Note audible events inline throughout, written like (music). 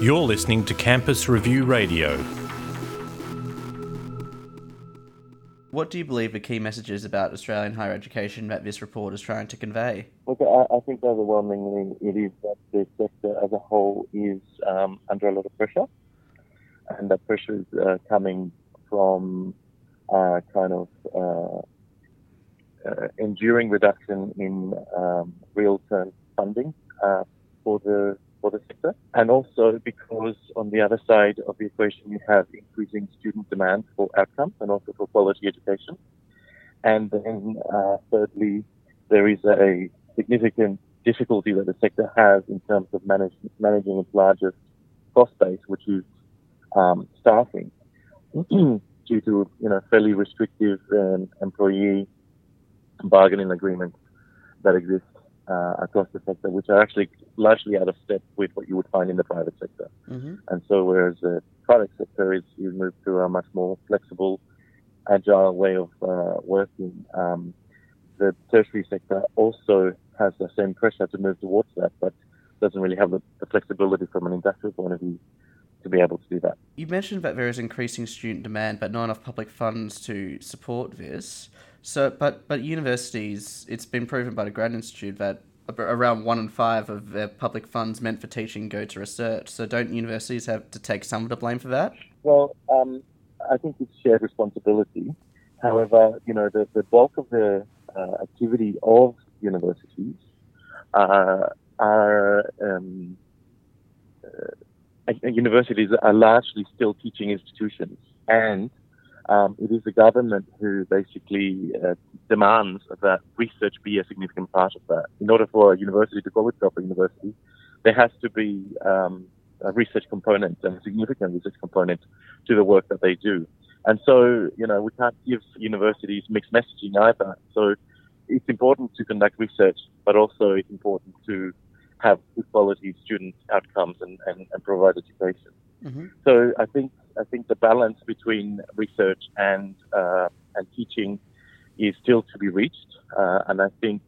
You're listening to Campus Review Radio. What do you believe are key messages about Australian higher education that this report is trying to convey? Look, I, I think overwhelmingly it is that the sector as a whole is um, under a lot of pressure, and that pressure is uh, coming from uh, kind of uh, uh enduring reduction in um, real term funding uh, for the for the sector, and also because on the other side of the equation you have increasing student demand for outcomes and also for quality education, and then uh, thirdly there is a significant difficulty that the sector has in terms of manage, managing its largest cost base, which is um, staffing, (clears throat) due to you know fairly restrictive um, employee bargaining agreements that exist uh, across the sector, which are actually largely out of step with what you would find in the private sector. Mm-hmm. And so, whereas the private sector is you move to a much more flexible, agile way of uh, working, um, the tertiary sector also has the same pressure to move towards that, but doesn't really have the, the flexibility from an industrial point of view to be able to do that. You mentioned that there is increasing student demand, but not enough public funds to support this. So, but but universities, it's been proven by the Grattan Institute that around one in five of their public funds meant for teaching go to research. So, don't universities have to take some of the blame for that? Well, um, I think it's shared responsibility. However, you know, the, the bulk of the uh, activity of universities uh, are um, uh, universities are largely still teaching institutions, and um, it is the government who basically uh, demands that research be a significant part of that. In order for a university to call itself a university, there has to be um, a research component and a significant research component to the work that they do. And so, you know, we can't give universities mixed messaging either. So it's important to conduct research, but also it's important to have good quality student outcomes and, and, and provide education. Mm-hmm. So I think I think the balance between research and uh, and teaching is still to be reached, uh, and I think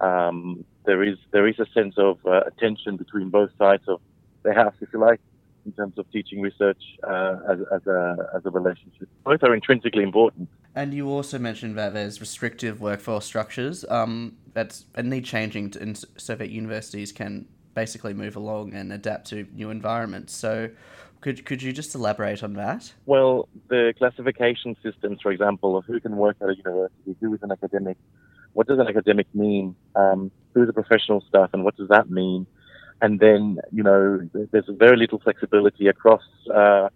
um, there is there is a sense of uh, attention between both sides of the house, if you like, in terms of teaching research uh, as, as a as a relationship. Both are intrinsically important. And you also mentioned that there's restrictive workforce structures um, that's need changing to, so that universities can basically move along and adapt to new environments. So could, could you just elaborate on that? Well, the classification systems, for example, of who can work at a university, who is an academic, what does an academic mean, um, who is a professional staff, and what does that mean? And then, you know, there's very little flexibility across uh,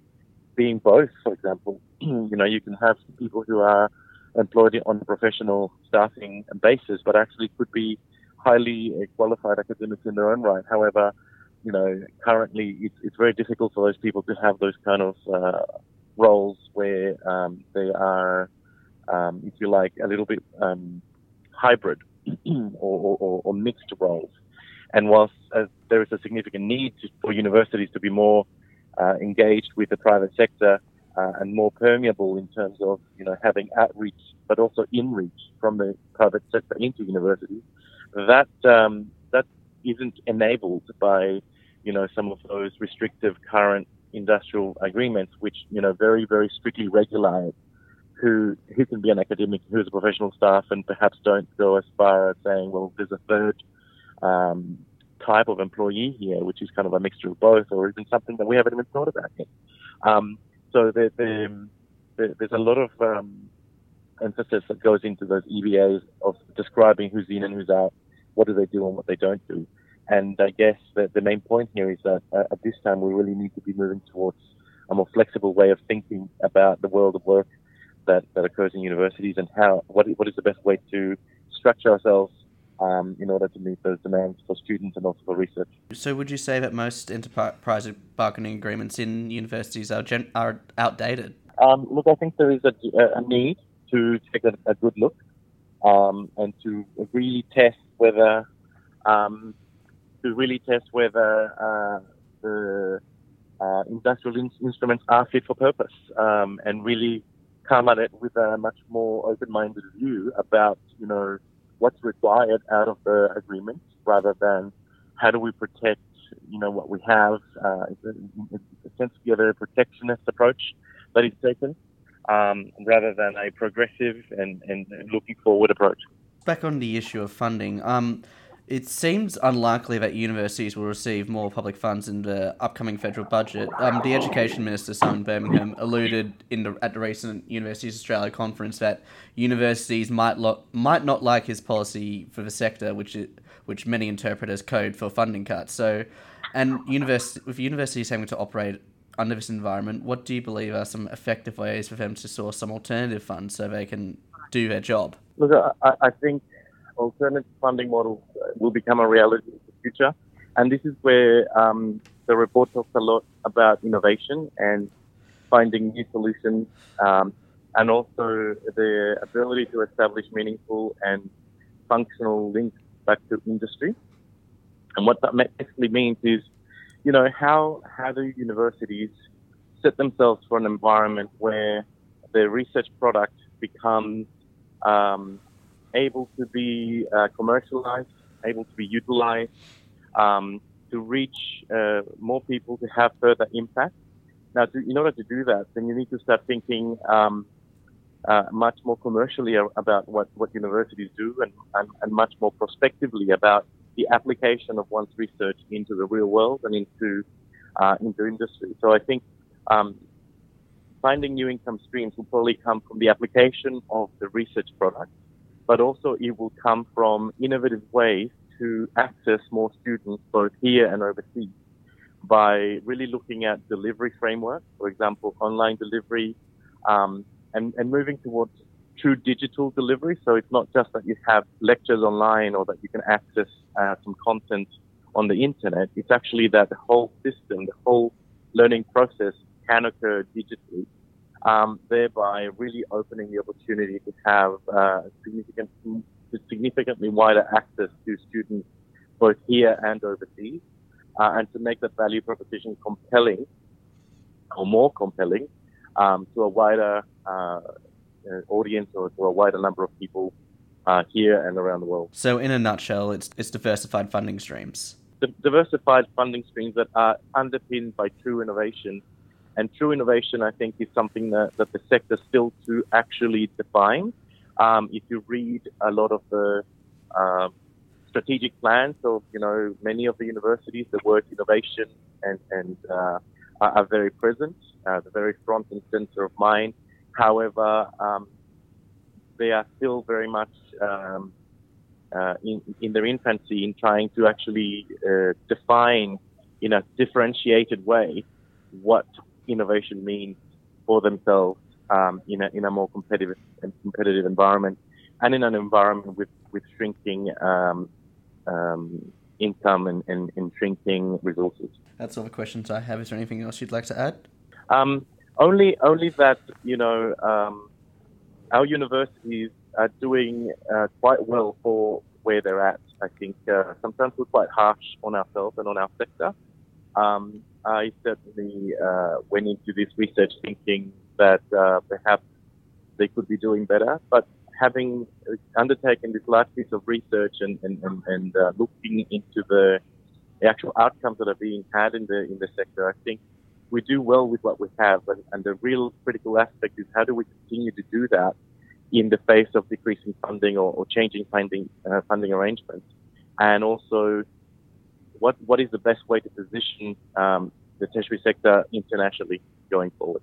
being both, for example. (clears throat) you know, you can have people who are employed on a professional staffing basis, but actually could be highly qualified academics in their own right. However, you know, currently it's, it's very difficult for those people to have those kind of uh, roles where um, they are, um, if you like, a little bit um, hybrid (clears throat) or, or, or, mixed roles. And whilst uh, there is a significant need for universities to be more uh, engaged with the private sector uh, and more permeable in terms of, you know, having outreach but also inreach from the private sector into universities, that um, that isn't enabled by you know, some of those restrictive current industrial agreements, which, you know, very, very strictly regulate who, who can be an academic, who is a professional staff, and perhaps don't go as far as saying, well, there's a third um, type of employee here, which is kind of a mixture of both, or even something that we haven't even thought about yet. Um, so there, there, there's a lot of um, emphasis that goes into those EBAs of describing who's in and who's out, what do they do and what they don't do. And I guess that the main point here is that uh, at this time we really need to be moving towards a more flexible way of thinking about the world of work that, that occurs in universities and how what, what is the best way to structure ourselves um, in order to meet those demands for students and also for research. So, would you say that most enterprise bargaining agreements in universities are gen- are outdated? Um, look, I think there is a, a need to take a, a good look um, and to really test whether um, to really test whether uh, the uh, industrial in- instruments are fit for purpose um, and really come at it with a much more open-minded view about, you know, what's required out of the agreement rather than how do we protect you know, what we have. Uh, to be a very protectionist approach that is taken, um, rather than a progressive and, and looking forward approach. Back on the issue of funding, um, it seems unlikely that universities will receive more public funds in the upcoming federal budget. Um, the Education Minister, Simon Birmingham, alluded in the, at the recent Universities Australia conference that universities might lo- might not like his policy for the sector, which which many interpret as code for funding cuts. So, and with universities having to operate under this environment, what do you believe are some effective ways for them to source some alternative funds so they can do their job? Look, I, I think alternative funding models will become a reality in the future. And this is where um, the report talks a lot about innovation and finding new solutions um, and also the ability to establish meaningful and functional links back to industry. And what that basically means is, you know, how, how do universities set themselves for an environment where their research product becomes um, able to be uh, commercialized, able to be utilized, um, to reach uh, more people, to have further impact. Now, to, in order to do that, then you need to start thinking um, uh, much more commercially about what, what universities do and, and, and, much more prospectively about the application of one's research into the real world and into, uh, into industry. So I think um, finding new income streams will probably come from the application of the research product but also it will come from innovative ways to access more students both here and overseas by really looking at delivery frameworks, for example, online delivery, um, and, and moving towards true digital delivery. So it's not just that you have lectures online or that you can access uh, some content on the internet. It's actually that the whole system, the whole learning process can occur digitally um, thereby really opening the opportunity to have uh, significant, significantly wider access to students both here and overseas, uh, and to make that value proposition compelling or more compelling um, to a wider uh, audience or to a wider number of people uh, here and around the world. So, in a nutshell, it's, it's diversified funding streams. diversified funding streams that are underpinned by true innovation and true innovation, I think, is something that, that the sector still to actually define. Um, if you read a lot of the uh, strategic plans of, you know, many of the universities, the word innovation and, and uh, are very present, uh, the very front and center of mind. However, um, they are still very much um, uh, in, in their infancy in trying to actually uh, define in a differentiated way what innovation means for themselves um, in, a, in a more competitive competitive environment and in an environment with, with shrinking um, um, income and, and, and, shrinking resources. That's all the questions I have. Is there anything else you'd like to add? Um, only, only that you know um, our universities are doing uh, quite well for where they're at. I think uh, sometimes we're quite harsh on ourselves and on our sector. Um, I certainly uh, went into this research thinking that uh, perhaps they could be doing better. But having undertaken this large piece of research and, and, and, and uh, looking into the actual outcomes that are being had in the in the sector, I think we do well with what we have. And, and the real critical aspect is how do we continue to do that in the face of decreasing funding or, or changing funding uh, funding arrangements, and also what what is the best way to position um, the tertiary sector internationally going forward.